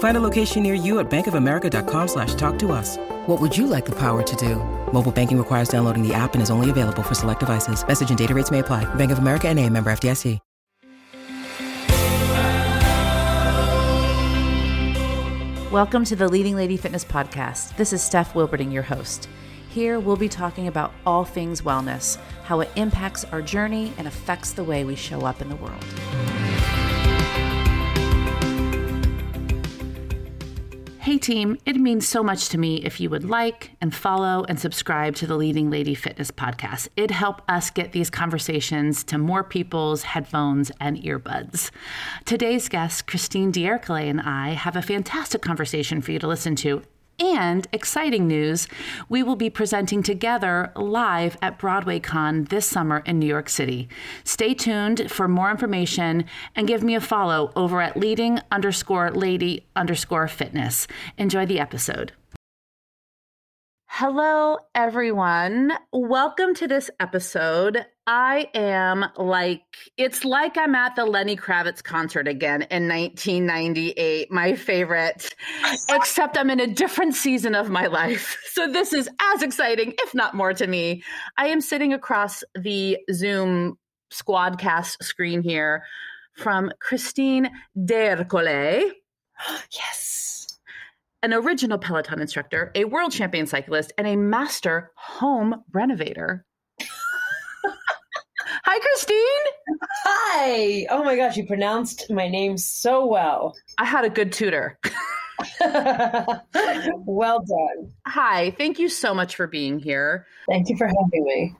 Find a location near you at bankofamerica.com slash talk to us. What would you like the power to do? Mobile banking requires downloading the app and is only available for select devices. Message and data rates may apply. Bank of America and a member FDIC. Welcome to the Leading Lady Fitness Podcast. This is Steph Wilberding, your host. Here we'll be talking about all things wellness, how it impacts our journey and affects the way we show up in the world. Hey team, it means so much to me if you would like and follow and subscribe to the Leading Lady Fitness podcast. It'd help us get these conversations to more people's headphones and earbuds. Today's guest, Christine D'Ercole, and I have a fantastic conversation for you to listen to and exciting news, we will be presenting together live at BroadwayCon this summer in New York City. Stay tuned for more information and give me a follow over at leading underscore lady underscore fitness. Enjoy the episode. Hello, everyone. Welcome to this episode. I am like, it's like I'm at the Lenny Kravitz concert again in 1998, my favorite, except I'm in a different season of my life. So this is as exciting, if not more to me. I am sitting across the Zoom Squadcast screen here from Christine D'Ercole. yes an original Peloton instructor, a world champion cyclist, and a master home renovator. Hi, Christine. Hi. Oh my gosh, you pronounced my name so well. I had a good tutor. well done. Hi, thank you so much for being here. Thank you for having me.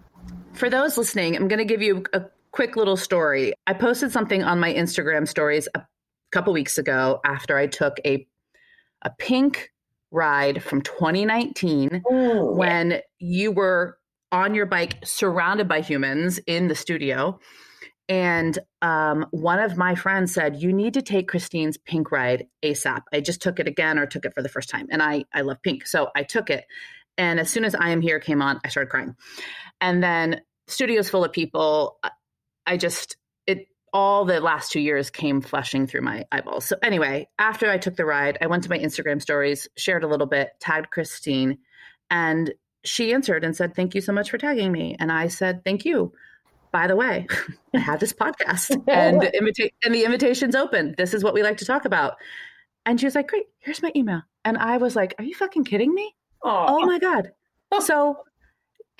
For those listening, I'm going to give you a quick little story. I posted something on my Instagram stories a couple weeks ago after I took a a pink ride from 2019 Ooh, when yeah. you were on your bike surrounded by humans in the studio. And um, one of my friends said, You need to take Christine's pink ride ASAP. I just took it again or took it for the first time. And I, I love pink. So I took it. And as soon as I Am Here came on, I started crying. And then studio's full of people. I just, all the last two years came flushing through my eyeballs. So anyway, after I took the ride, I went to my Instagram stories, shared a little bit, tagged Christine, and she answered and said, "Thank you so much for tagging me." And I said, "Thank you." By the way, I have this podcast, and the invita- and the invitation's open. This is what we like to talk about. And she was like, "Great, here's my email." And I was like, "Are you fucking kidding me?" Aww. Oh my god! So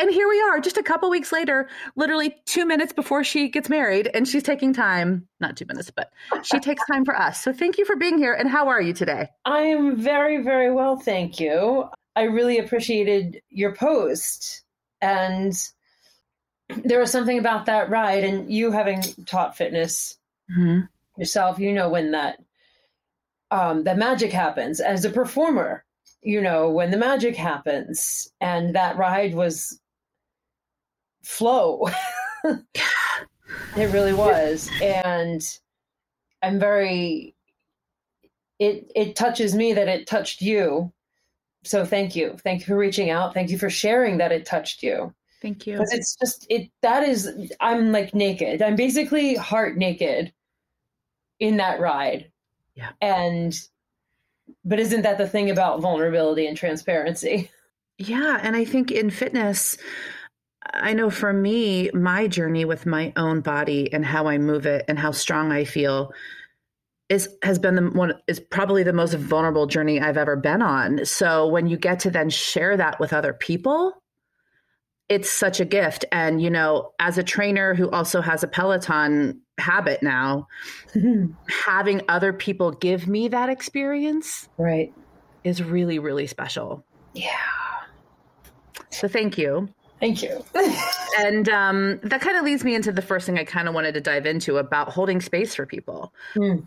and here we are just a couple weeks later literally two minutes before she gets married and she's taking time not two minutes but she takes time for us. So thank you for being here and how are you today? I am very very well thank you. I really appreciated your post and there was something about that ride and you having taught fitness mm-hmm. yourself you know when that um, that magic happens. As a performer you know when the magic happens and that ride was flow. it really was. And I'm very it it touches me that it touched you. So thank you. Thank you for reaching out. Thank you for sharing that it touched you. Thank you. Because it's just it that is I'm like naked. I'm basically heart naked in that ride. Yeah. And but isn't that the thing about vulnerability and transparency? Yeah, and I think in fitness I know for me, my journey with my own body and how I move it and how strong I feel is has been the one is probably the most vulnerable journey I've ever been on. So when you get to then share that with other people, it's such a gift. And you know, as a trainer who also has a Peloton habit now, having other people give me that experience, right, is really really special. Yeah. So thank you. Thank you. and um, that kind of leads me into the first thing I kind of wanted to dive into about holding space for people. Mm.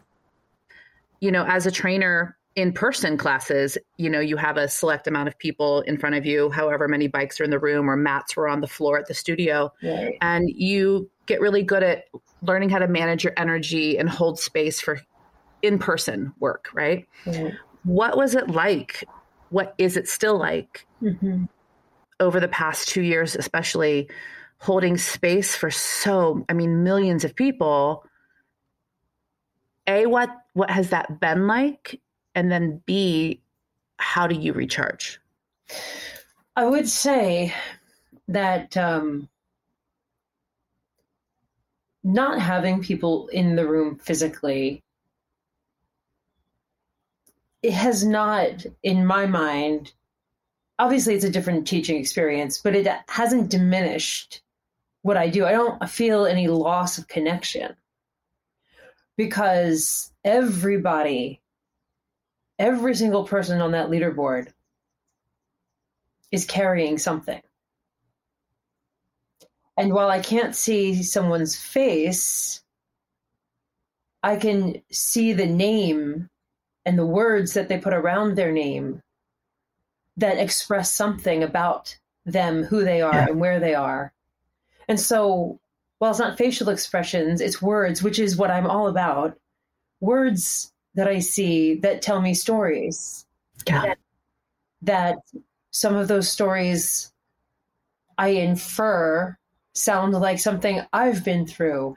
You know, as a trainer, in person classes, you know, you have a select amount of people in front of you, however many bikes are in the room or mats were on the floor at the studio. Right. And you get really good at learning how to manage your energy and hold space for in person work, right? Right. What was it like? What is it still like Mhm. Over the past two years, especially holding space for so, I mean, millions of people? A, what what has that been like? And then B, how do you recharge? I would say that um, not having people in the room physically it has not in my mind obviously it's a different teaching experience but it hasn't diminished what i do i don't feel any loss of connection because everybody every single person on that leaderboard is carrying something. And while I can't see someone's face, I can see the name and the words that they put around their name that express something about them, who they are, Yeah. and where they are. And so, while it's not facial expressions, it's words, which is what I'm all about. Words that I see that tell me stories Yeah. that some of those stories I infer sound like something I've been through.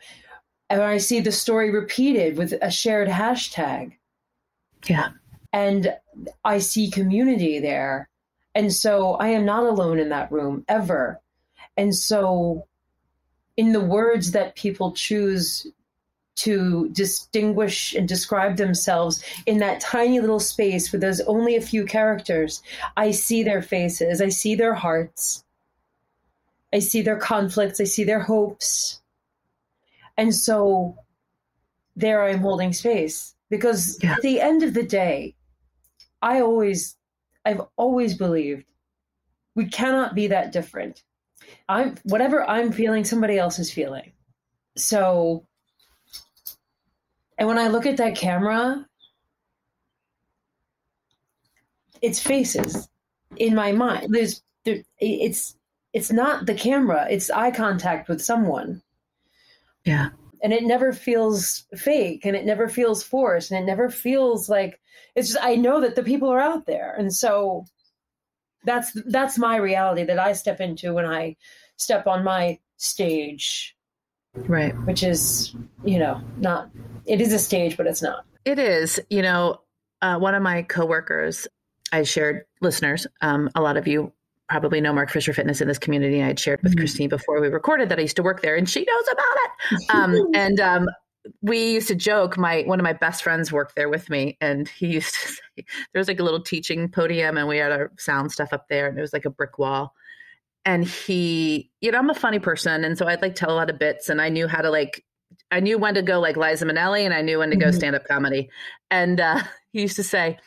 And I see the story repeated with a shared hashtag, Yeah. And I see community there. And so I am not alone in that room ever. And so, in the words that people choose to distinguish and describe themselves in that tiny little space where there's only a few characters, I see their faces, I see their hearts, I see their conflicts, I see their hopes. And so there I'm holding space because Yeah. at the end of the day, I always, I've always believed we cannot be that different. I'm whatever I'm feeling, somebody else is feeling. So, and when I look at that camera, it's faces in my mind. There's, there, it's, it's not the camera. It's eye contact with someone Yeah. And it never feels fake and it never feels forced and it never feels like it's just i know that the people are out there and so that's that's my reality that i step into when i step on my stage Right. which is you know not it is a stage but it's not It is. You know, uh, one of my coworkers, I shared listeners. Um, a lot of you probably know Mark Fisher Fitness in this community. I had shared with Mhm. Christine before we recorded that I used to work there, and she knows about it. Um, and um, we used to joke. My one of my best friends worked there with me, and he used to say there was like a little teaching podium, and we had our sound stuff up there, and it was like a brick wall. And he, you know, I'm a funny person, and so I'd like tell a lot of bits, and I knew how to like I knew when to go like Liza Minnelli and I knew when to go Mhm. stand up comedy. And uh, he used to say,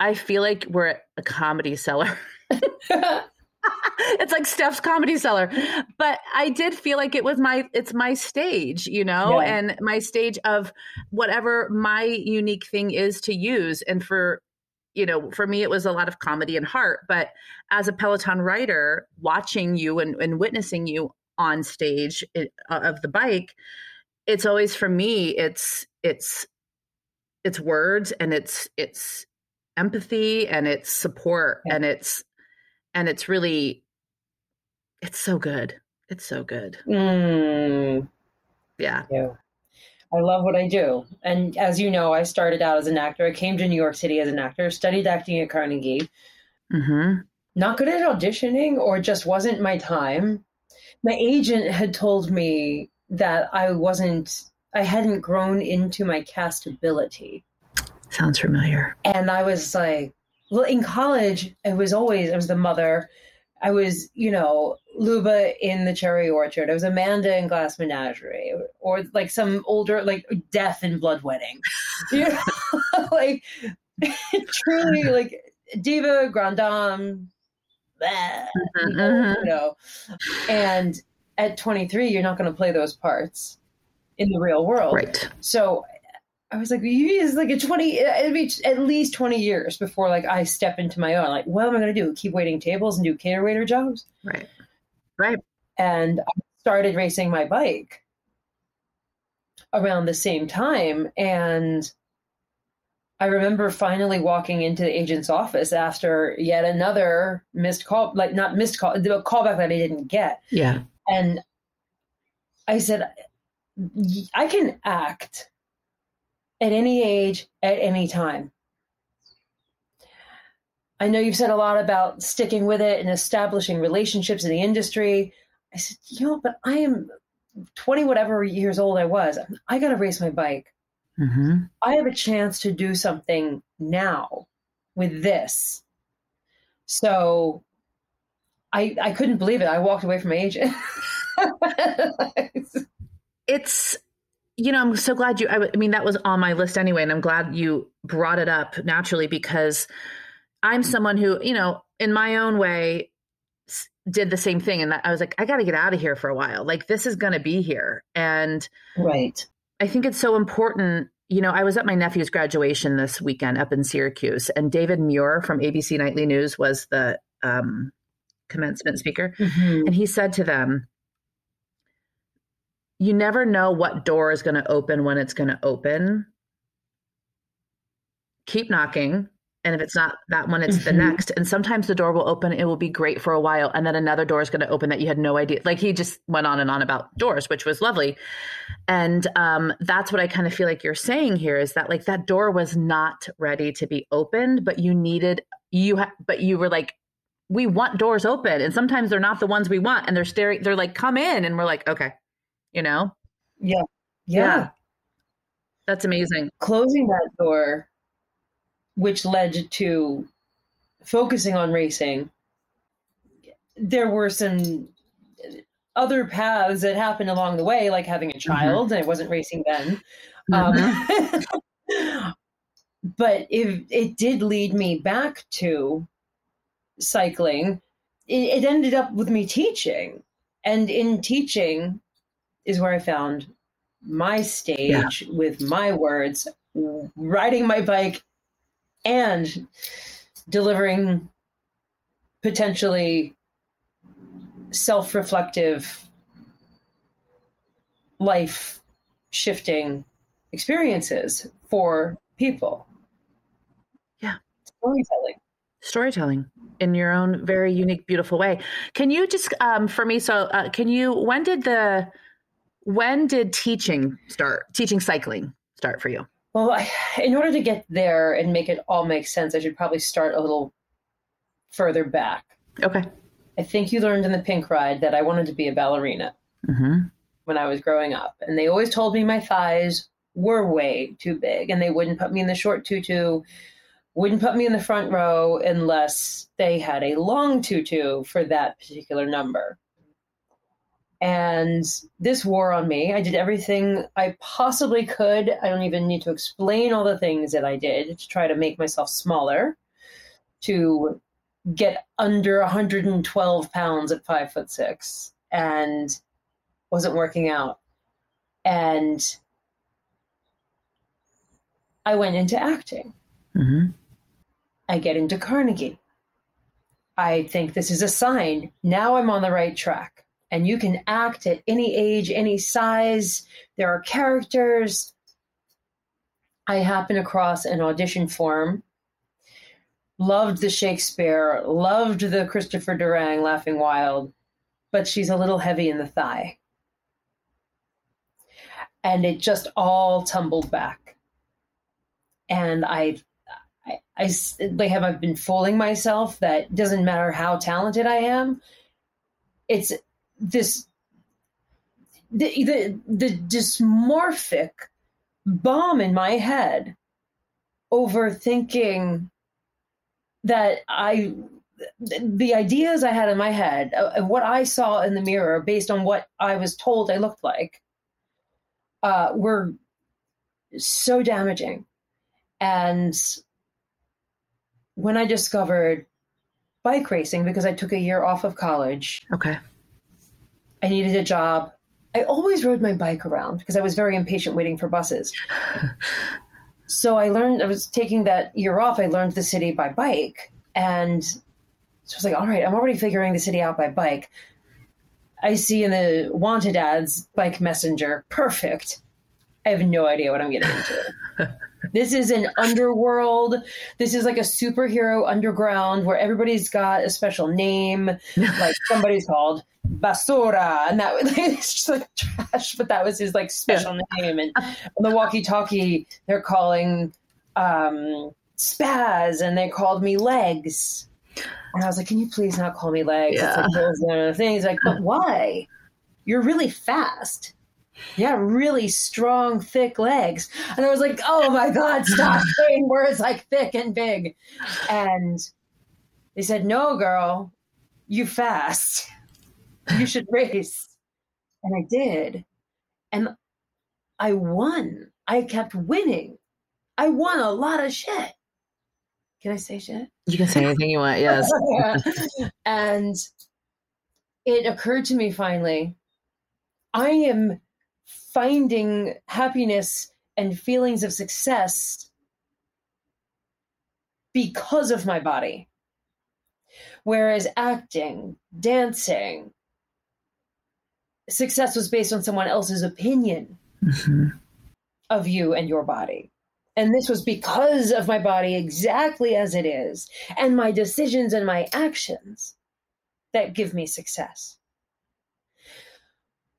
I feel like we're at a comedy cellar. it's like Steph's comedy cellar. But I did feel like it was my it's my stage, you know, Yeah. and my stage of whatever my unique thing is to use. And for you know, for me it was a lot of comedy and heart. But as a Peloton rider, watching you and, and witnessing you on stage it, uh, of the bike, it's always for me, it's it's it's words and it's it's empathy and it's support Yeah. and it's and it's really it's so good it's so good Mm, yeah yeah. I love what I do. And as you know, I started out as an actor. I came to New York City as an actor, studied acting at Carnegie. hmm Not good at auditioning, or just wasn't my time. My agent had told me that I wasn't, I hadn't grown into my castability. sounds familiar And I was like, well, in college, I was always, I was the mother. I was, you know, Luba in the Cherry Orchard. I was Amanda in Glass Menagerie, or like some older, like Death in Blood Wedding. You know, like truly, like diva, grand dame, know, Mhm. you know. And at 23, you're not going to play those parts in the real world. right So I was like, it's like a 20, uh, it'd be at least 20 years before like I step into my own. Like, what am I going to do? Keep waiting tables and do cater waiter jobs? Right. Right. And I started racing my bike around the same time. And I remember finally walking into the agent's office after yet another missed call, like not missed call, the callback that I didn't get. Yeah. And I said, I can act at any age, at any time. I know you've said a lot about sticking with it and establishing relationships in the industry. I said, you know, but I am 20 whatever years old I was. I got to race my bike. Mm-hmm. I have a chance to do something now with this. So I I couldn't believe it. I walked away from my agent. it's you know i'm so glad you I, I mean that was on my list anyway and i'm glad you brought it up naturally because i'm someone who you know in my own way did the same thing and i was like i got to get out of here for a while. Like this is going to be here. And right. I think it's so important you know i was at my nephew's graduation this weekend up in syracuse and david muir from abc nightly news was the um, commencement speaker mm-hmm. and he said to them you never know what door is going to open when it's going to open. Keep knocking. And if it's not that one, it's mm-hmm. the next. And sometimes the door will open, it will be great for a while. And then another door is going to open that you had no idea. Like he just went on and on about doors, which was lovely. And um, that's what I kind of feel like you're saying here is that like that door was not ready to be opened, but you needed, you, ha- but you were like, we want doors open. And sometimes they're not the ones we want. And they're staring, they're like, come in. And we're like, okay, you know? Yeah. Yeah. yeah. That's amazing. Closing that door, which led to focusing on racing, there were some other paths that happened along the way, like having a mm-hmm. child. Mm-hmm. I wasn't racing then. Mm-hmm. Um, but it, it did lead me back to cycling. It, it ended up with me teaching. And in teaching, is where I found my stage yeah. with my words, riding my bike and delivering potentially self reflective, life shifting experiences for people. Yeah. Storytelling. Storytelling in your own very unique, beautiful way. Can you just, um, for me, so uh, can you, when did the, when did teaching start? Teaching cycling start for you? Well, I, in order to get there and make it all make sense, I should probably start a little further back. Okay. I think you learned in the pink ride that I wanted to be a ballerina mm-hmm. when I was growing up. And they always told me my thighs were way too big and they wouldn't put me in the short tutu, wouldn't put me in the front row unless they had a long tutu for that particular number. And this wore on me. I did everything I possibly could. I don't even need to explain all the things that I did to try to make myself smaller, to get under 112 pounds at five foot six, and wasn't working out. And I went into acting. Mm-hmm. I get into Carnegie. I think this is a sign. Now I'm on the right track and you can act at any age, any size. There are characters. I happened across an audition form. Loved the Shakespeare, loved the Christopher Durang Laughing Wild, but she's a little heavy in the thigh. And it just all tumbled back. And I I, I like have I been fooling myself that doesn't matter how talented I am. It's this the, the the dysmorphic bomb in my head over thinking that I the ideas I had in my head and what I saw in the mirror based on what I was told I looked like uh, were so damaging. And when I discovered bike racing, because I took a year off of college, okay, I needed a job. I always rode my bike around because I was very impatient waiting for buses. so I learned, I was taking that year off, I learned the city by bike. And so I was like, all right, I'm already figuring the city out by bike. I see in the wanted ads, bike messenger, perfect. I have no idea what I'm getting into. this is an underworld. This is like a superhero underground where everybody's got a special name. Like somebody's called basura. And that was like, it's just like trash but that was his like special name. And on the walkie talkie they're calling um spaz and they called me legs. And i was like can you please not call me legs? Yeah. it's like those are things. Like but why? You're really fast. Yeah really strong thick legs. And i was like oh my god stop saying words like thick and big. And they said no girl you fast you should race. And I did. And I won. I kept winning. I won a lot of shit. Can I say shit? You can say anything you want, yes. and it occurred to me finally I am finding happiness and feelings of success because of my body. Whereas acting, dancing, success was based on someone else's opinion mm-hmm. of you and your body. And this was because of my body exactly as it is, and my decisions and my actions that give me success.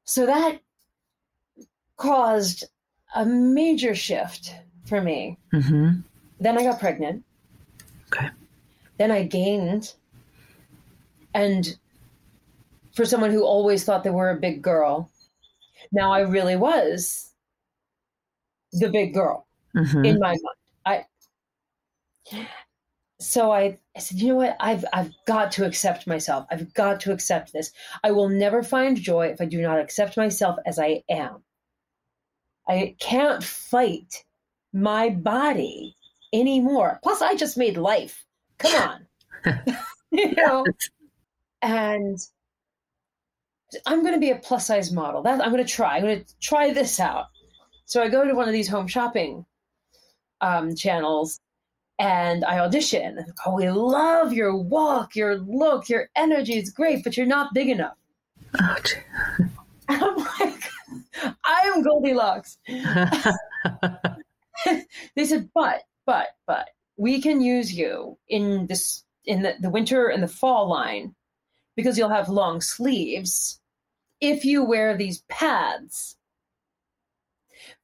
So that caused a major shift for me. Mm-hmm. Then I got pregnant. Okay. Then I gained. And for someone who always thought they were a big girl. Now I really was the big girl mm-hmm. in my mind. I so I, I said, you know what? I've I've got to accept myself. I've got to accept this. I will never find joy if I do not accept myself as I am. I can't fight my body anymore. Plus, I just made life. Come on. you know? And I'm going to be a plus size model. That I'm going to try. I'm going to try this out. So I go to one of these home shopping um, channels and I audition. Oh, we love your walk, your look, your energy is great, but you're not big enough. Oh, I'm like, I am Goldilocks. they said, but, but, but we can use you in this in the, the winter and the fall line because you'll have long sleeves if you wear these pads.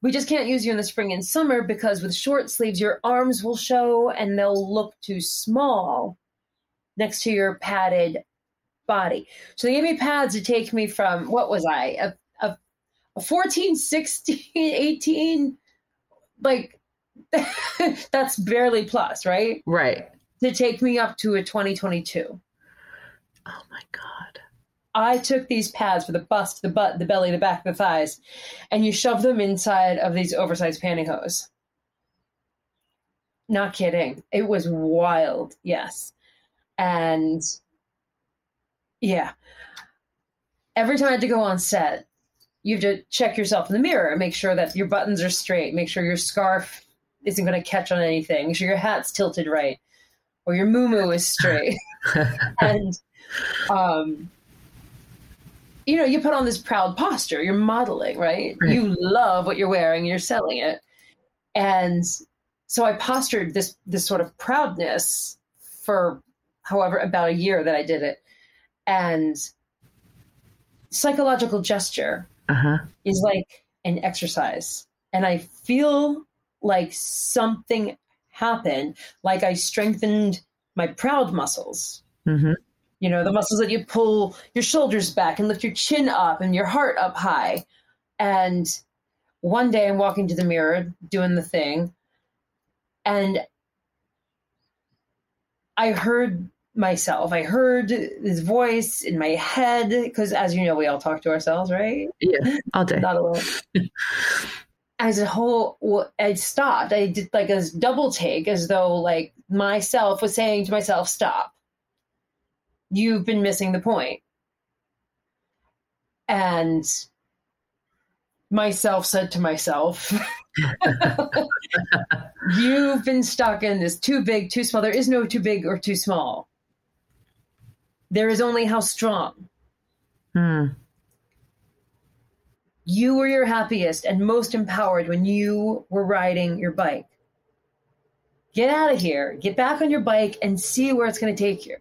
We just can't use you in the spring and summer because with short sleeves, your arms will show and they'll look too small next to your padded body. So they gave me pads to take me from, what was I, a, a, a 14, 16, 18, like that's barely plus, right? Right. To take me up to a 2022. Oh my God. I took these pads for the bust, the butt, the belly, the back, the thighs, and you shove them inside of these oversized pantyhose. Not kidding. It was wild. Yes. And yeah. Every time I had to go on set, you have to check yourself in the mirror, and make sure that your buttons are straight, make sure your scarf isn't going to catch on anything, make sure your hat's tilted right, or your moo is straight. and um, you know, you put on this proud posture, you're modeling, right? right? You love what you're wearing, you're selling it. And so I postured this this sort of proudness for however about a year that I did it. And psychological gesture uh-huh. is like an exercise. And I feel like something happened, like I strengthened my proud muscles. Mm-hmm you know the muscles that you pull your shoulders back and lift your chin up and your heart up high. And one day i'm walking to the mirror doing the thing and i heard myself. I heard this voice in my head because as you know we all talk to ourselves right? Yeah all day. Not alone. As a whole i stopped. I did like a double take as though like myself was saying to myself stop you've been missing the point. And myself said to myself, You've been stuck in this too big, too small. There is no too big or too small. There is only how strong. Hmm. You were your happiest and most empowered when you were riding your bike. Get out of here, get back on your bike and see where it's going to take you.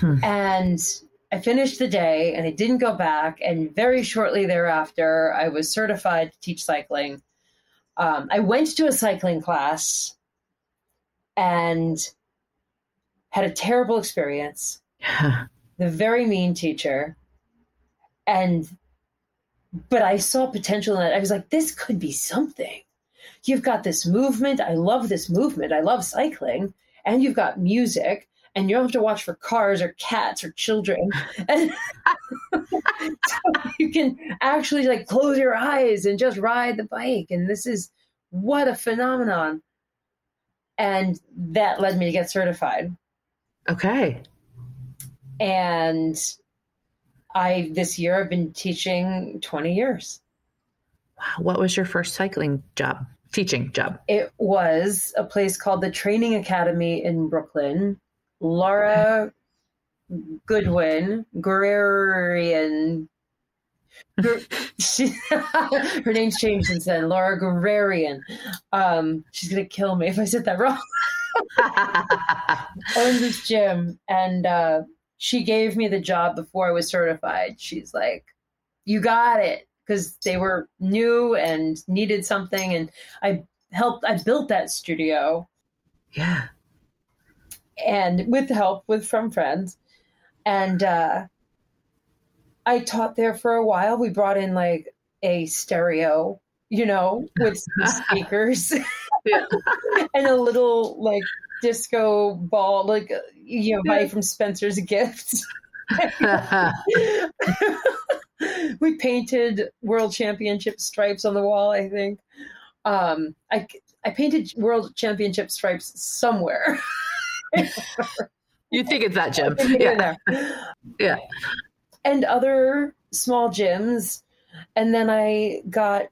Hmm. And I finished the day and I didn't go back. And very shortly thereafter, I was certified to teach cycling. Um, I went to a cycling class and had a terrible experience. The very mean teacher. And, but I saw potential in it. I was like, this could be something. You've got this movement. I love this movement. I love cycling. And you've got music and you don't have to watch for cars or cats or children. And so you can actually like close your eyes and just ride the bike. And this is what a phenomenon. And that led me to get certified. Okay. And I this year I've been teaching 20 years. Wow. What was your first cycling job? Teaching job? It was a place called the Training Academy in Brooklyn. Laura Goodwin, Guerrerian. She, her name's changed since then. Laura Guerrerian. Um, she's gonna kill me if I said that wrong. owns this gym, and uh, she gave me the job before I was certified. She's like, "You got it," because they were new and needed something, and I helped. I built that studio yeah. And with help with from friends. And uh i taught there for a while. We brought in like a stereo you know with some speakers and a little like disco ball like uh, you know buy from spencer's gifts. We painted world championship stripes on the wall i think. Um i i painted world championship stripes somewhere you think it's that gym? Yeah. and. Yeah. and other small gyms. And then I got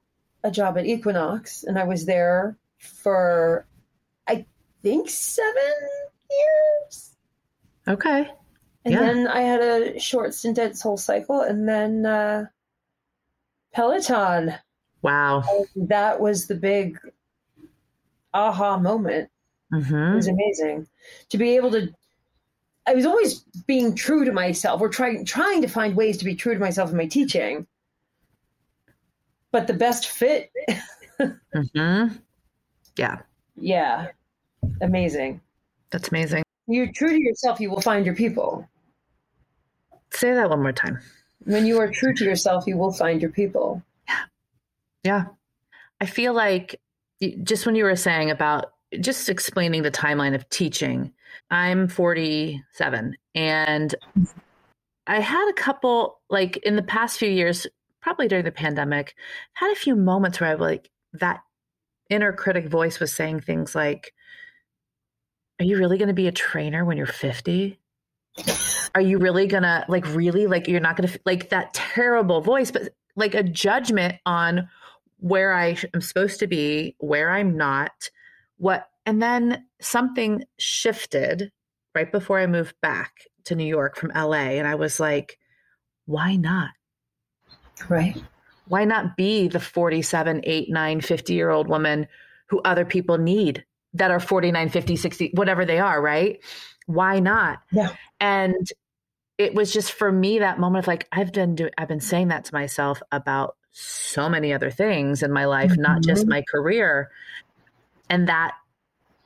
a job at Equinox and I was there for, I think, seven years. Okay. And Yeah. then I had a short stint at Soul Cycle and then uh, Peloton. Wow. That was the big aha moment. It hmm was amazing to be able to. I was always being true to myself, or trying trying to find ways to be true to myself in my teaching. But the best fit, hmm Yeah. yeah, amazing. That's amazing. You're true to yourself, you will find your people. Say that one more time. When you are true to yourself, you will find your people. Yeah. Yeah. I feel like just when you were saying about just explaining the timeline of teaching, I'm 47 and I had a couple, like in the past few years, probably during the pandemic, had a few moments where I like that inner critic voice was saying things like, Are you really going to be a trainer when you're 50? Are you really going to, like, really, like, you're not going to, like, that terrible voice, but like a judgment on where I am supposed to be, where I'm not, what, and then something shifted right before I moved back to New York from LA. And I was like, why not? Right. Why not be the 47, 8, 9, 50 year old woman who other people need that are 49, 50, 60, whatever they are, right? Why not? Yeah. And it was just for me that moment of like, I've been doing, I've been saying that to myself about so many other things in my life, not just Mhm. my career. And that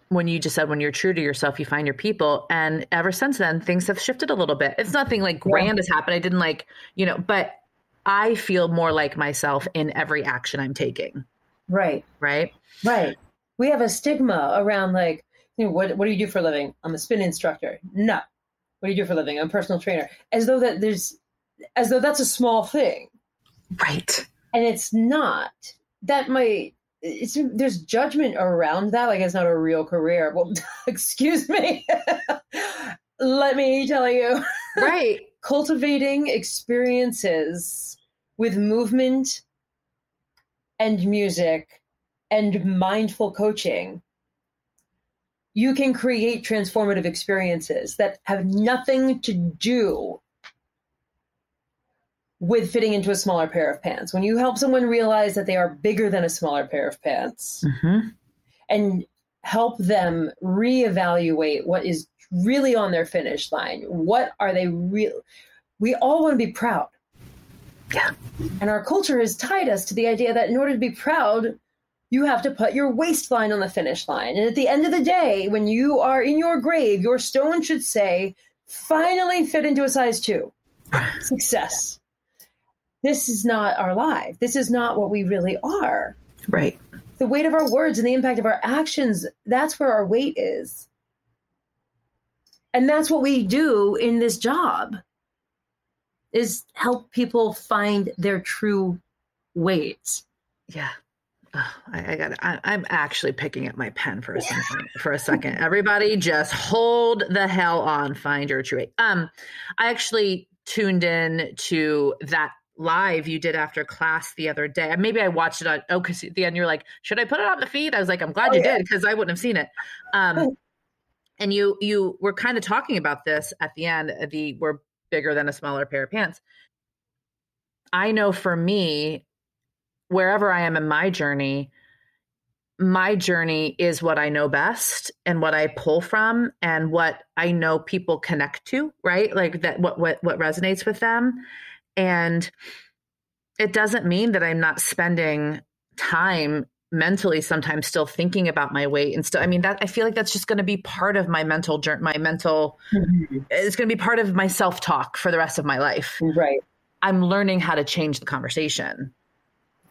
when you just said when you're true to yourself, you find your people. And ever since then, things have shifted a little bit. It's nothing like Yeah. grand has happened. I didn't like, you know, but I feel more like myself in every action I'm taking. Right. Right. Right. We have a stigma around like, you know, what what do you do for a living? I'm a spin instructor. No. What do you do for a living? I'm a personal trainer. As though that there's as though that's a small thing. Right. And it's not. That might it's there's judgment around that, like it's not a real career. Well, excuse me. Let me tell you. Right. Cultivating experiences with movement and music and mindful coaching, you can create transformative experiences that have nothing to do with fitting into a smaller pair of pants. When you help someone realize that they are bigger than a smaller pair of pants Mm-hmm. and help them reevaluate what is really on their finish line, what are they real? We all want to be proud. Yeah. And our culture has tied us to the idea that in order to be proud, you have to put your waistline on the finish line. And at the end of the day, when you are in your grave, your stone should say, finally fit into a size two. Success. This is not our life. This is not what we really are. Right. The weight of our words and the impact of our actions, that's where our weight is. And that's what we do in this job is help people find their true weight. Yeah. Oh, I, I got. I'm actually picking up my pen for a second. For a second, everybody, just hold the hell on. Find your true weight. Um, I actually tuned in to that live you did after class the other day. Maybe I watched it on. Oh, because at the end you're like, should I put it on the feed? I was like, I'm glad Oh, you yeah. did because I wouldn't have seen it. Um, and you you were kind of talking about this at the end. uh, The we're bigger than a smaller pair of pants. I know for me, wherever I am in my journey, my journey is what I know best and what I pull from and what I know people connect to, right? Like that what what what resonates with them. And it doesn't mean that I'm not spending time mentally sometimes still thinking about my weight and still I mean that I feel like that's just going to be part of my mental journey my mental mm-hmm. it's going to be part of my self-talk for the rest of my life. Right. I'm learning how to change the conversation.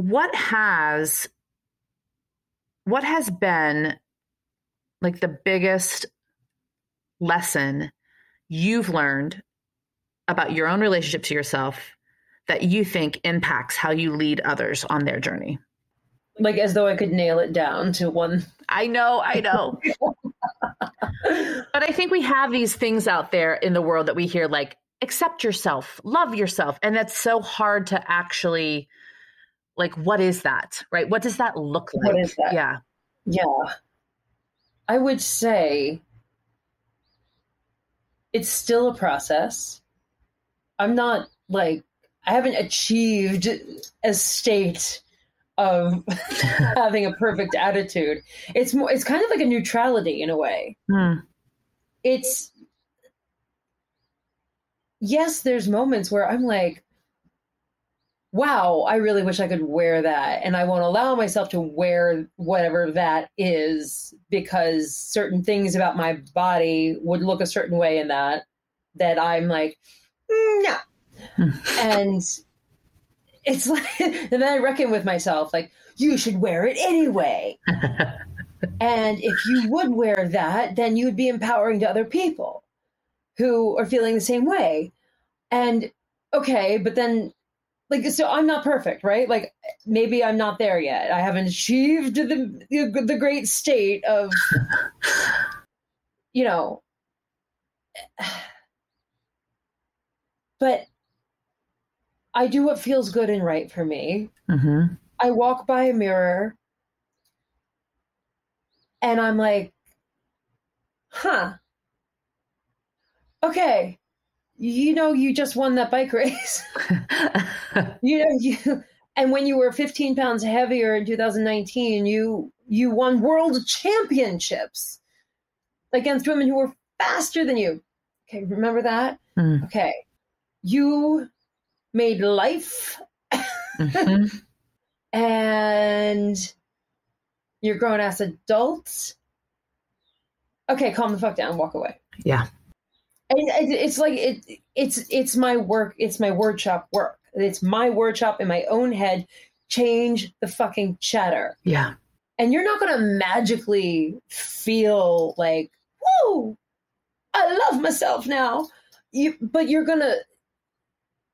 what has what has been like the biggest lesson you've learned about your own relationship to yourself that you think impacts how you lead others on their journey? Like as though I could nail it down to one. I know, I know. but I think we have these things out there in the world that we hear like accept yourself, love yourself, and that's so hard to actually like what is that? Right? What does that look like? What is that? Yeah. Yeah. I would say it's still a process. I'm not like, I haven't achieved a state of having a perfect attitude. It's more, it's kind of like a neutrality in a way. Hmm. It's, yes, there's moments where I'm like, wow, I really wish I could wear that. And I won't allow myself to wear whatever that is because certain things about my body would look a certain way in that, that I'm like, "Mm, no. and it's like, and then I reckon with myself, like, you should wear it anyway. and if you would wear that, then you would be empowering to other people who are feeling the same way. And okay, but then like so I'm not perfect, right? Like maybe I'm not there yet. I haven't achieved the the, great state of you know but I do what feels good and right for me. Mm-hmm. I walk by a mirror and I'm like, huh, okay, you know, you just won that bike race. you know, you, and when you were 15 pounds heavier in 2019, you, you won world championships against women who were faster than you. Okay. Remember that? Mm. Okay. You made life Mhm. and you're grown ass adults. Okay, calm the fuck down, walk away. Yeah. And it- it's like it, it's it's my work. It's my WordShop work. It's my WordShop in my own head. Change the fucking chatter, Yeah. and you're not gonna magically feel like, whoa, I love myself now. You, but you're gonna,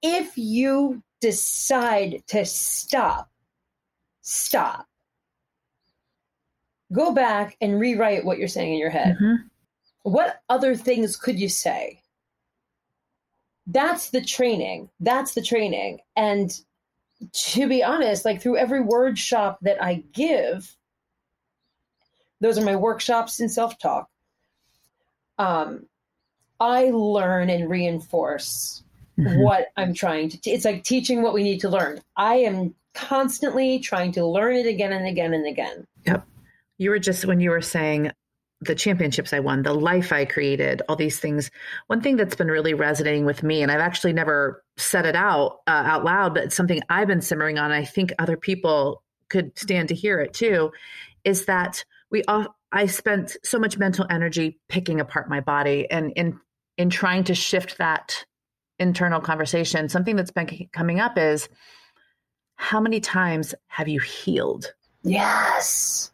if you decide to stop, stop. Go back and rewrite what you're saying in your head Mhm. What other things could you say? That's the training. That's the training. And to be honest like through every WordShop that i give those are my workshops in self-talk um i learn and reinforce Mhm. what i'm trying to t- it's like teaching what we need to learn. I am constantly trying to learn it again and again and again. Yep. You were just when you were saying the championships I won, the life I created, all these things. One thing that's been really resonating with me, and I've actually never said it out uh, out loud, but it's something I've been simmering on. I think other people could stand to hear it too. Is that we all? I spent so much mental energy picking apart my body, and in in trying to shift that internal conversation. Something that's been coming up is how many times have you healed? yes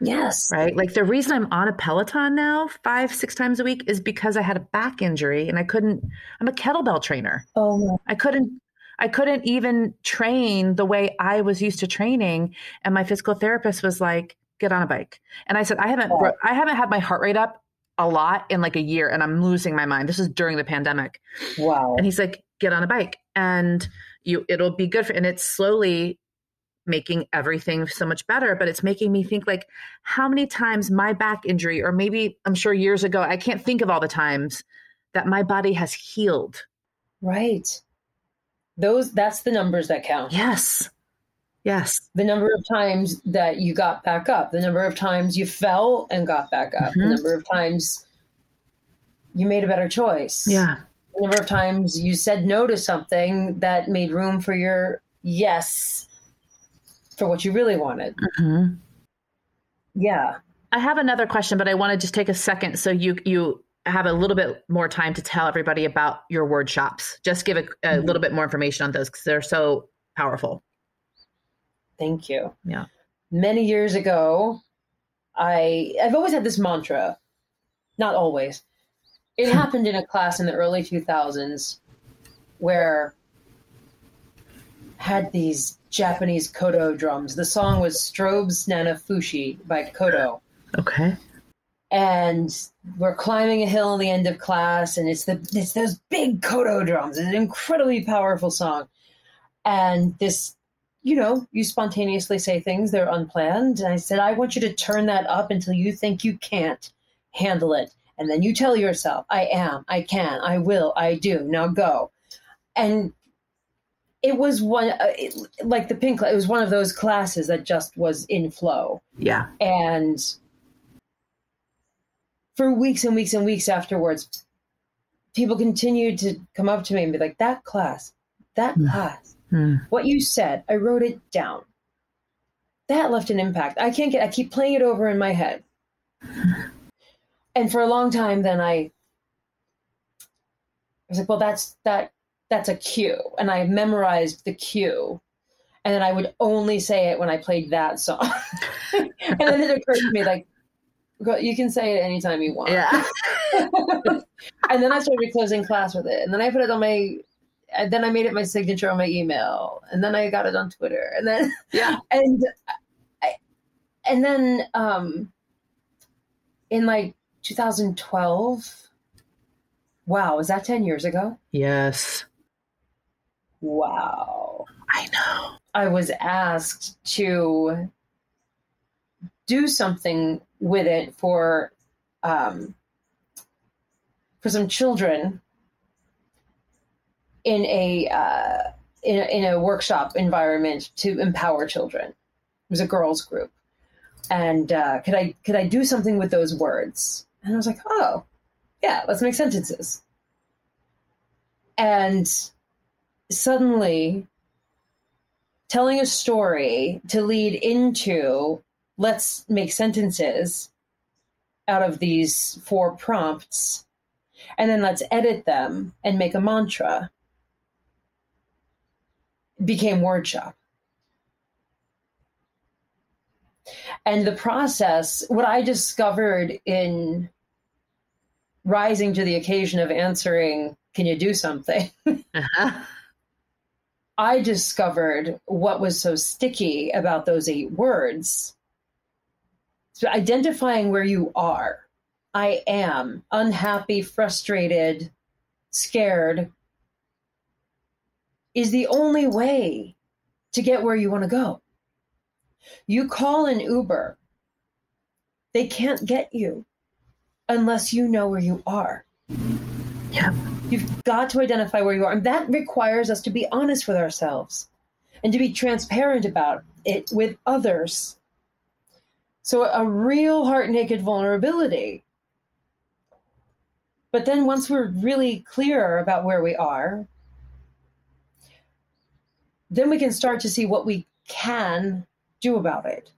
yes right? Like the reason I'm on a Peloton now five, six times a week is because I had a back injury and I couldn't, I'm a kettlebell trainer. oh my I couldn't, I couldn't even train the way I was used to training. And my physical therapist was like, get on a bike. And I said, I haven't, I haven't had my heart rate up a lot in like a year and I'm losing my mind. This is during the pandemic. wow And he's like, get on a bike and you, it'll be good for, and it's slowly making everything so much better. But it's making me think like how many times my back injury, or maybe I'm sure years ago, I can't think of all the times that my body has healed. Right. Those that's the numbers that count. Yes. Yes. The number of times that you got back up, the number of times you fell and got back up, the Mhm. number of times you made a better choice. Yeah. The number of times you said no to something that made room for your yes for what you really wanted. Mhm. Yeah. I have another question, but I want to just take a second so you you have a little bit more time to tell everybody about your WordShops. Just give a, a Mhm. little bit more information on those because they're so powerful. Thank you. Yeah. Many years ago, I I've always had this mantra. Not always. It happened in a class in the early 2000s where had these Japanese kodo drums. The song was Strobe's Nanafushi by Kodo. Okay. And we're climbing a hill in the end of class, and it's the it's those big kodo drums. It's an incredibly powerful song. And this, you know, you spontaneously say things, they're unplanned. And I said, I want you to turn that up until you think you can't handle it. And then you tell yourself, I am, I can, I will, I do. Now go. And it was one, uh, it, like the pink, it was one of those classes that just was in flow. Yeah. And for weeks and weeks and weeks afterwards, people continued to come up to me and be like, that class, that Hmm. class, Hmm. what you said, I wrote it down. That left an impact. I can't get, I keep playing it over in my head. And for a long time, then I, I was like, well, that's, that, that's a cue. And I memorized the cue. And then I would only say it when I played that song. and then it occurred to me, like, you can say it anytime you want. Yeah. and then I started closing class with it. And then I put it on my, and then I made it my signature on my email. And then I got it on Twitter. And then, Yeah. and I, and then, um, in like 2012, wow, was that 10 years ago? Yes. Wow. I know. I was asked to do something with it for um, for some children in a uh, in, a, in a workshop environment to empower children. It was a girls group, and uh, could I could I do something with those words? And I was like, oh, yeah, let's make sentences. And suddenly, telling a story to lead into let's make sentences out of these four prompts and then let's edit them and make a mantra became WordShop. And the process, what I discovered in rising to the occasion of answering, Can you do something? Uh-huh. I discovered what was so sticky about those eight words. So identifying where you are. I am unhappy, frustrated, scared, is the only way to get where you want to go. You call an Uber, they can't get you unless you know where you are. Yeah. You've got to identify where you are. And that requires us to be honest with ourselves and to be transparent about it with others. So, a real heart naked vulnerability. But then, once we're really clear about where we are, then we can start to see what we can do about it.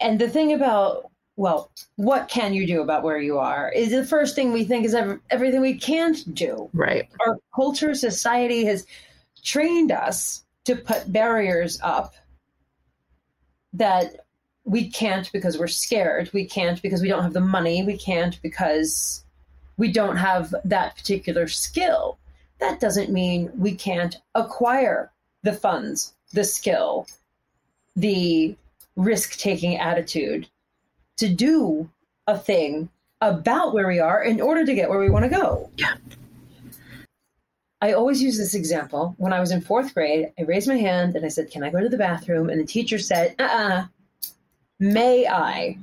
And the thing about, well, what can you do about where you are is the first thing we think is every, everything we can't do. Right. Our culture, society has trained us to put barriers up that we can't because we're scared. We can't because we don't have the money. We can't because we don't have that particular skill that doesn't mean we can't acquire the funds, the skill, the risk taking attitude to do a thing about where we are in order to get where we want to go. Yeah. I always use this example. When I was in fourth grade, I raised my hand and I said, Can I go to the bathroom? And the teacher said, Uh uh-uh, uh may I?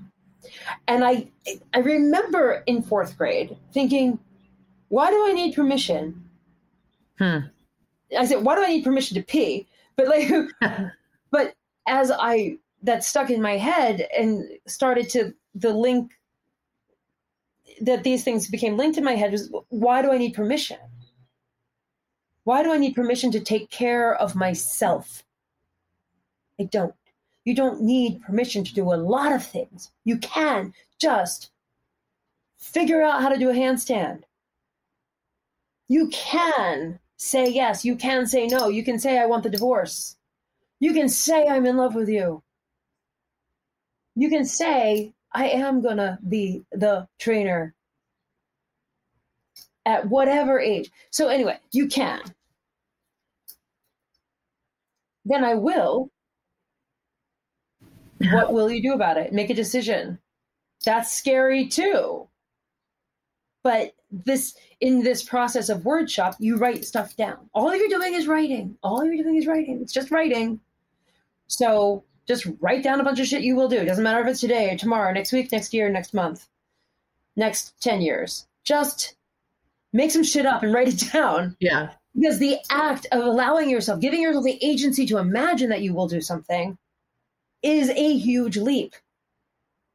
And I, I remember in fourth grade thinking, Why do I need permission? Hmm. I said, why do I need permission to pee? But like, but as I that stuck in my head and started to the link that these things became linked in my head was why do I need permission? Why do I need permission to take care of myself? I don't. You don't need permission to do a lot of things. You can just figure out how to do a handstand. You can say yes. You can say no. You can say, I want the divorce. You can say, I'm in love with you. You can say, I am going to be the trainer at whatever age. So, anyway, you can. Then I will. What will you do about it? Make a decision. That's scary too. But this in this process of WordShop, you write stuff down. All you're doing is writing. All you're doing is writing. It's just writing. So just write down a bunch of shit you will do. It doesn't matter if it's today or tomorrow, next week, next year, next month, next 10 years. Just make some shit up and write it down. Yeah. Because the act of allowing yourself, giving yourself the agency to imagine that you will do something is a huge leap.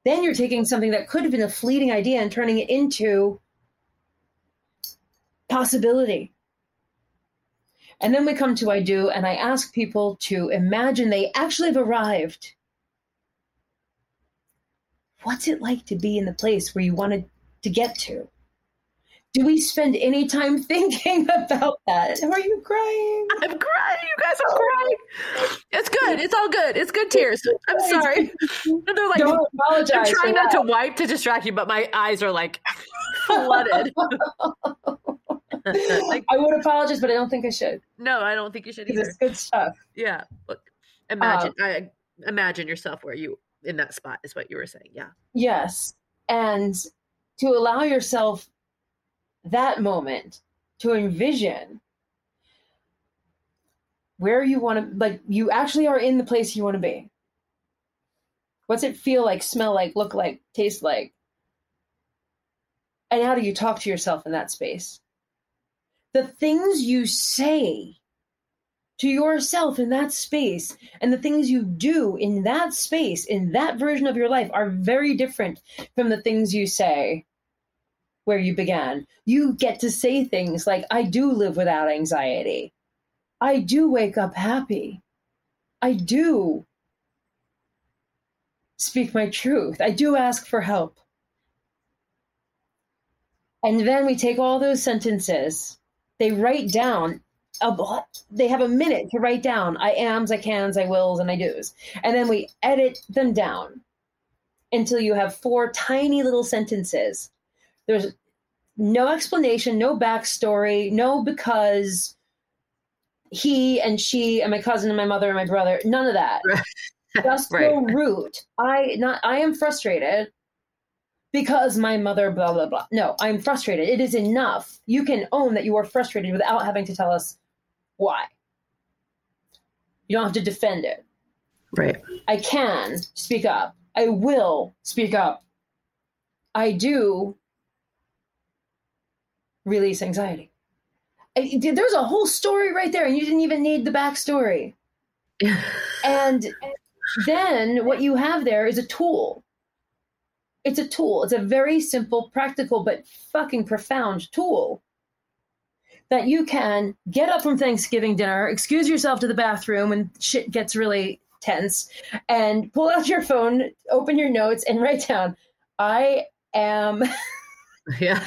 Then you're taking something that could have been a fleeting idea and turning it into possibility. And then we come to I do, and I ask people to imagine they actually have arrived. What's it like to be in the place where you wanted to get to? Do we spend any time thinking about that? Are you crying? I'm crying. You guys are oh. crying. It's good. It's all good. It's good tears. I'm sorry. They're like, Don't apologize. I'm trying not to wipe to distract you, but my eyes are like flooded. Like, I would apologize, but I don't think I should. No, I don't think you should either. It's good stuff. Yeah. Look, imagine, um, I imagine yourself where you in that spot is what you were saying. Yeah. Yes, and to allow yourself that moment to envision where you want to like you actually are in the place you want to be what's it feel like smell like look like taste like And how do you talk to yourself in that space? The things you say to yourself in that space and the things you do in that space, in that version of your life, are very different from the things you say where you began. You get to say things like, I do live without anxiety. I do wake up happy. I do speak my truth. I do ask for help. And then we take all those sentences, they write down, a, they have a minute to write down I ams, I cans, I wills, and I do's. And then we edit them down until you have four tiny little sentences. There's no explanation, no backstory, no because he and she and my cousin and my mother and my brother, none of that. Just right. go root. I not I am frustrated because my mother blah blah blah. No, I'm frustrated. It is enough. You can own that you are frustrated without having to tell us why. You don't have to defend it. Right. I can speak up. I will speak up. I do release anxiety. There's a whole story right there, and you didn't even need the backstory. and then what you have there is a tool. It's a tool. It's a very simple, practical, but fucking profound tool that you can get up from Thanksgiving dinner, excuse yourself to the bathroom when shit gets really tense, and pull out your phone, open your notes, and write down, I am. Yeah.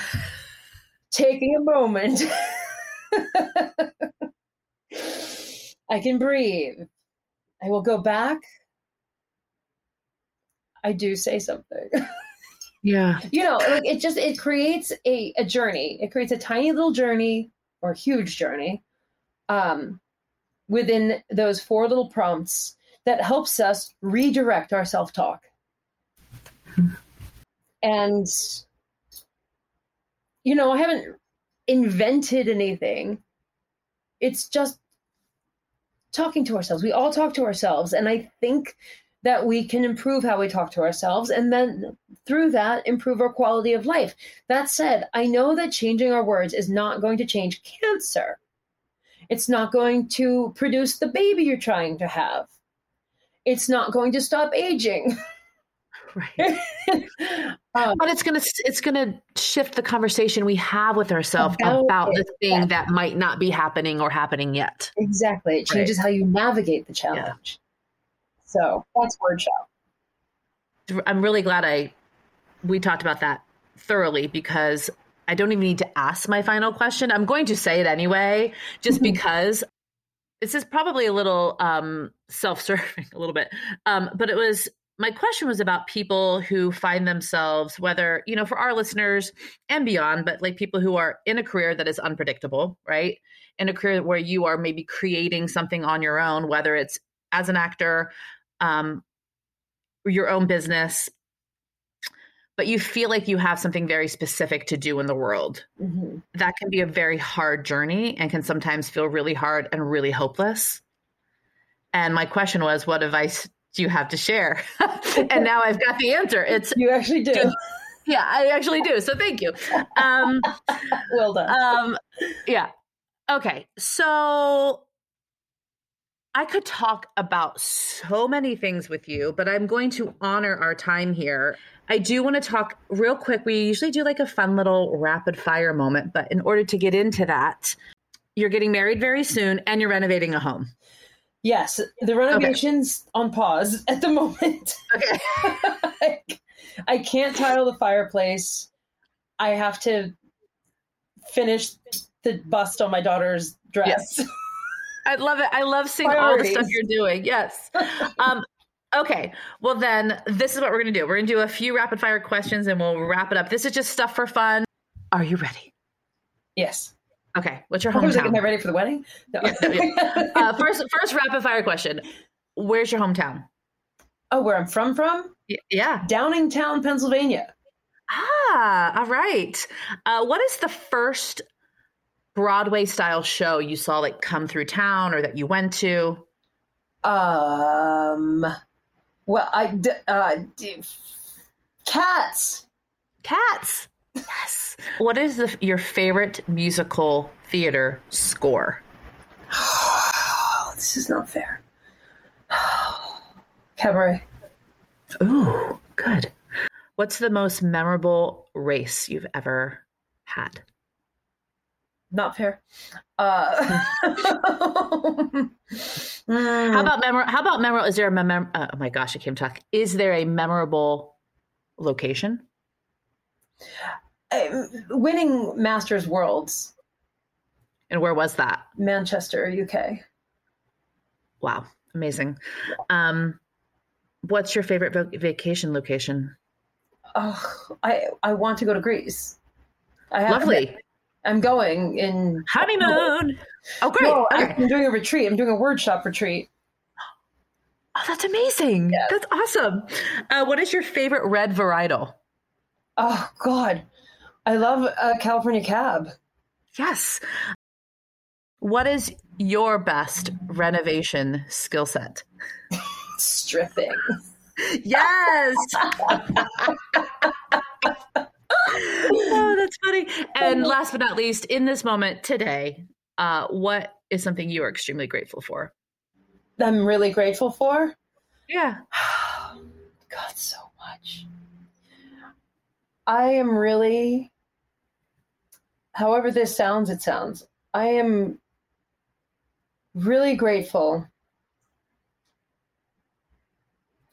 taking a moment. I can breathe. I will go back. I do say something. Yeah. you know, like it just it creates a, a journey. It creates a tiny little journey or huge journey um, within those four little prompts that helps us redirect our self-talk. And you know, I haven't invented anything. It's just talking to ourselves. We all talk to ourselves. And I think that we can improve how we talk to ourselves and then through that improve our quality of life. That said, I know that changing our words is not going to change cancer. It's not going to produce the baby you're trying to have. It's not going to stop aging. Right. um, but it's gonna it's gonna shift the conversation we have with ourselves about, about the thing that might not be happening or happening yet. Exactly. It changes right. how you navigate the challenge. Yeah. So that's WordShop. I'm really glad I we talked about that thoroughly because I don't even need to ask my final question. I'm going to say it anyway, just mm-hmm. because this is probably a little um, self-serving, a little bit. Um, but it was my question was about people who find themselves, whether, you know, for our listeners and beyond, but like people who are in a career that is unpredictable, right? In a career where you are maybe creating something on your own, whether it's as an actor, um, your own business, but you feel like you have something very specific to do in the world. Mm-hmm. That can be a very hard journey and can sometimes feel really hard and really hopeless. And my question was, what advice do you have to share? and now I've got the answer. It's you actually do. Yeah, I actually do. So thank you. Um, well done. Um, yeah. Okay. So I could talk about so many things with you, but I'm going to honor our time here. I do want to talk real quick. We usually do like a fun little rapid fire moment, but in order to get into that, you're getting married very soon and you're renovating a home. Yes, the renovation's okay. on pause at the moment. Okay. I, I can't tile the fireplace. I have to finish the bust on my daughter's dress. Yes. I love it. I love seeing Priorities. all the stuff you're doing. Yes. Um, okay. Well, then this is what we're going to do. We're going to do a few rapid fire questions and we'll wrap it up. This is just stuff for fun. Are you ready? Yes. Okay, what's your hometown? I was like, am I ready for the wedding? No. uh, first, first rapid fire question: Where's your hometown? Oh, where I'm from? From? Y- yeah, Downingtown, Pennsylvania. Ah, all right. Uh, what is the first Broadway style show you saw like come through town or that you went to? Um, well, I uh, Cats. Cats. Yes. What is the, your favorite musical theater score? Oh, this is not fair. Cabaret. Ooh, good. What's the most memorable race you've ever had? Not fair. Uh, How about memor- How about memorable? Is there a mem- uh, Oh my gosh, I can't talk. Is there a memorable location? uh, winning Masters Worlds, And where was that? Manchester, UK. Wow, amazing. Um, what's your favorite va- vacation location? Oh, I I want to go to Greece. I have, Lovely I'm going in honeymoon. Oh, great. No, I'm, Okay. I'm doing a retreat. I'm doing a WordShop retreat. Oh, that's amazing. Yes. That's awesome. Uh, what is your favorite red varietal? Oh God, I love uh, California Cab. Yes. What is your best renovation skill set? Stripping. Yes. oh, that's funny. And last but not least, in this moment today, uh, what is something you are extremely grateful for? I'm really grateful for. Yeah. God, so much. I am really, however this sounds, it sounds. I am really grateful.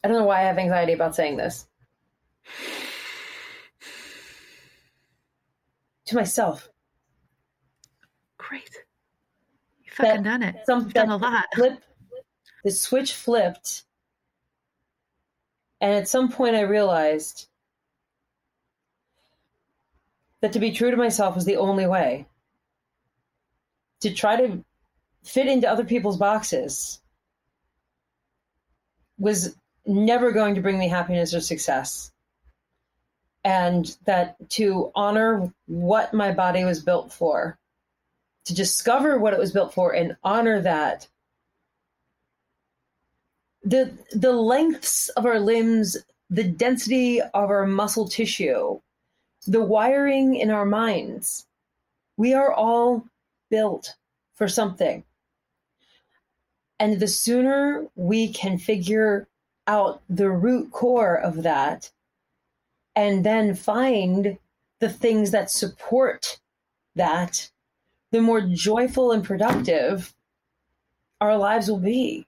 I don't know why I have anxiety about saying this. To myself. Great. You fucking That- done it. Some, You've done a lot. Flip, the switch flipped. And at some point, I realized that to be true to myself was the only way. To try to fit into other people's boxes was never going to bring me happiness or success. And that to honor what my body was built for, to discover what it was built for and honor that the the lengths of our limbs the density of our muscle tissue the wiring in our minds we are all built for something. And the sooner we can figure out the root core of that and then find the things that support that the more joyful and productive our lives will be.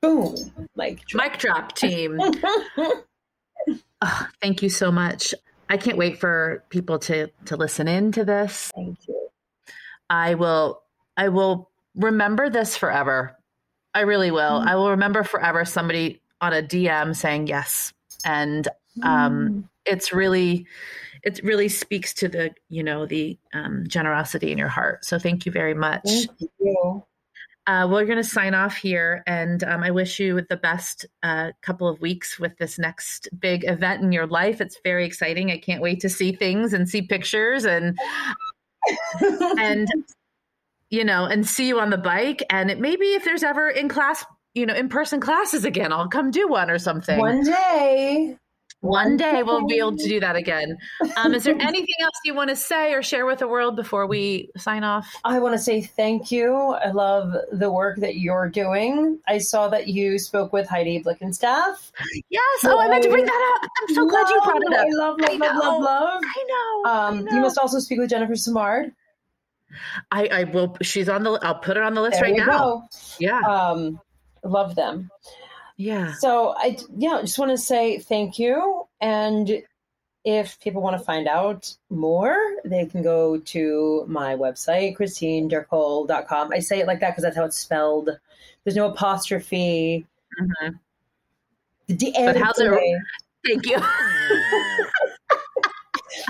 Boom. Like, Mic drop team. Oh, thank you so much. I can't wait for people to to listen in to this. thank you. I will I will remember this forever. I really will. Mm. I will remember forever somebody on a DM saying yes. And um it's really it really speaks to the, you know, the um, generosity in your heart. So thank you very much. Thank you. Uh, we're going to sign off here, and um, I wish you the best uh, couple of weeks with this next big event in your life. It's very exciting. I can't wait to see things and see pictures and and you know and see you on the bike. And it, maybe if there's ever in class, you know, in person classes again, I'll come do one or something. One day. One day we'll be able to do that again. Um, is there anything else you want to say or share with the world before we sign off? I want to say thank you. I love the work that you're doing. I saw that you spoke with Heidi Blickenstaff. Yes. Oh, I meant to bring that up. I'm so glad you brought it up. I love, love, I love, love, love. I know. Um, I you must also speak with Jennifer Simard. I, I will. She's on the. I'll put her on the list There right now. go. Yeah. Um, love them. yeah. So I yeah, I just want to say thank you. And if people want to find out more, they can go to my website, christinedercole.com. I say it like that because that's how it's spelled. There's no apostrophe. Mhm. The D- But how's it- Thank you.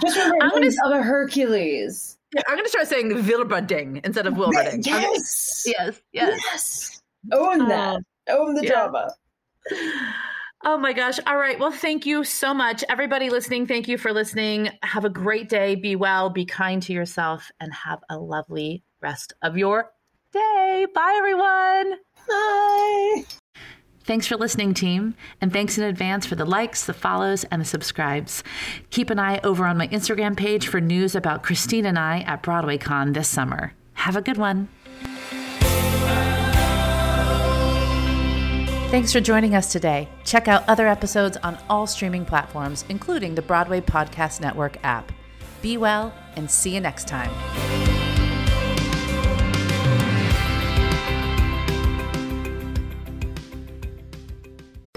Just remember I'm gonna of a Hercules. I'm going to start saying Wilberding instead of Wilberding. Yes. Yes. Yes. Yes. Own that. Own the yeah. drama. Oh my gosh. All right. Well, thank you so much. Everybody listening, thank you for listening. Have a great day. Be well, be kind to yourself, and have a lovely rest of your day. Bye, everyone. Bye. Thanks for listening, team, and thanks in advance for the likes, the follows, and the subscribes. Keep an eye over on my Instagram page for news about Christine and I at BroadwayCon this summer. Have a good one. Thanks for joining us today. Check out other episodes on all streaming platforms, including the Broadway Podcast Network app. Be well, and see you next time.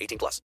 18 plus.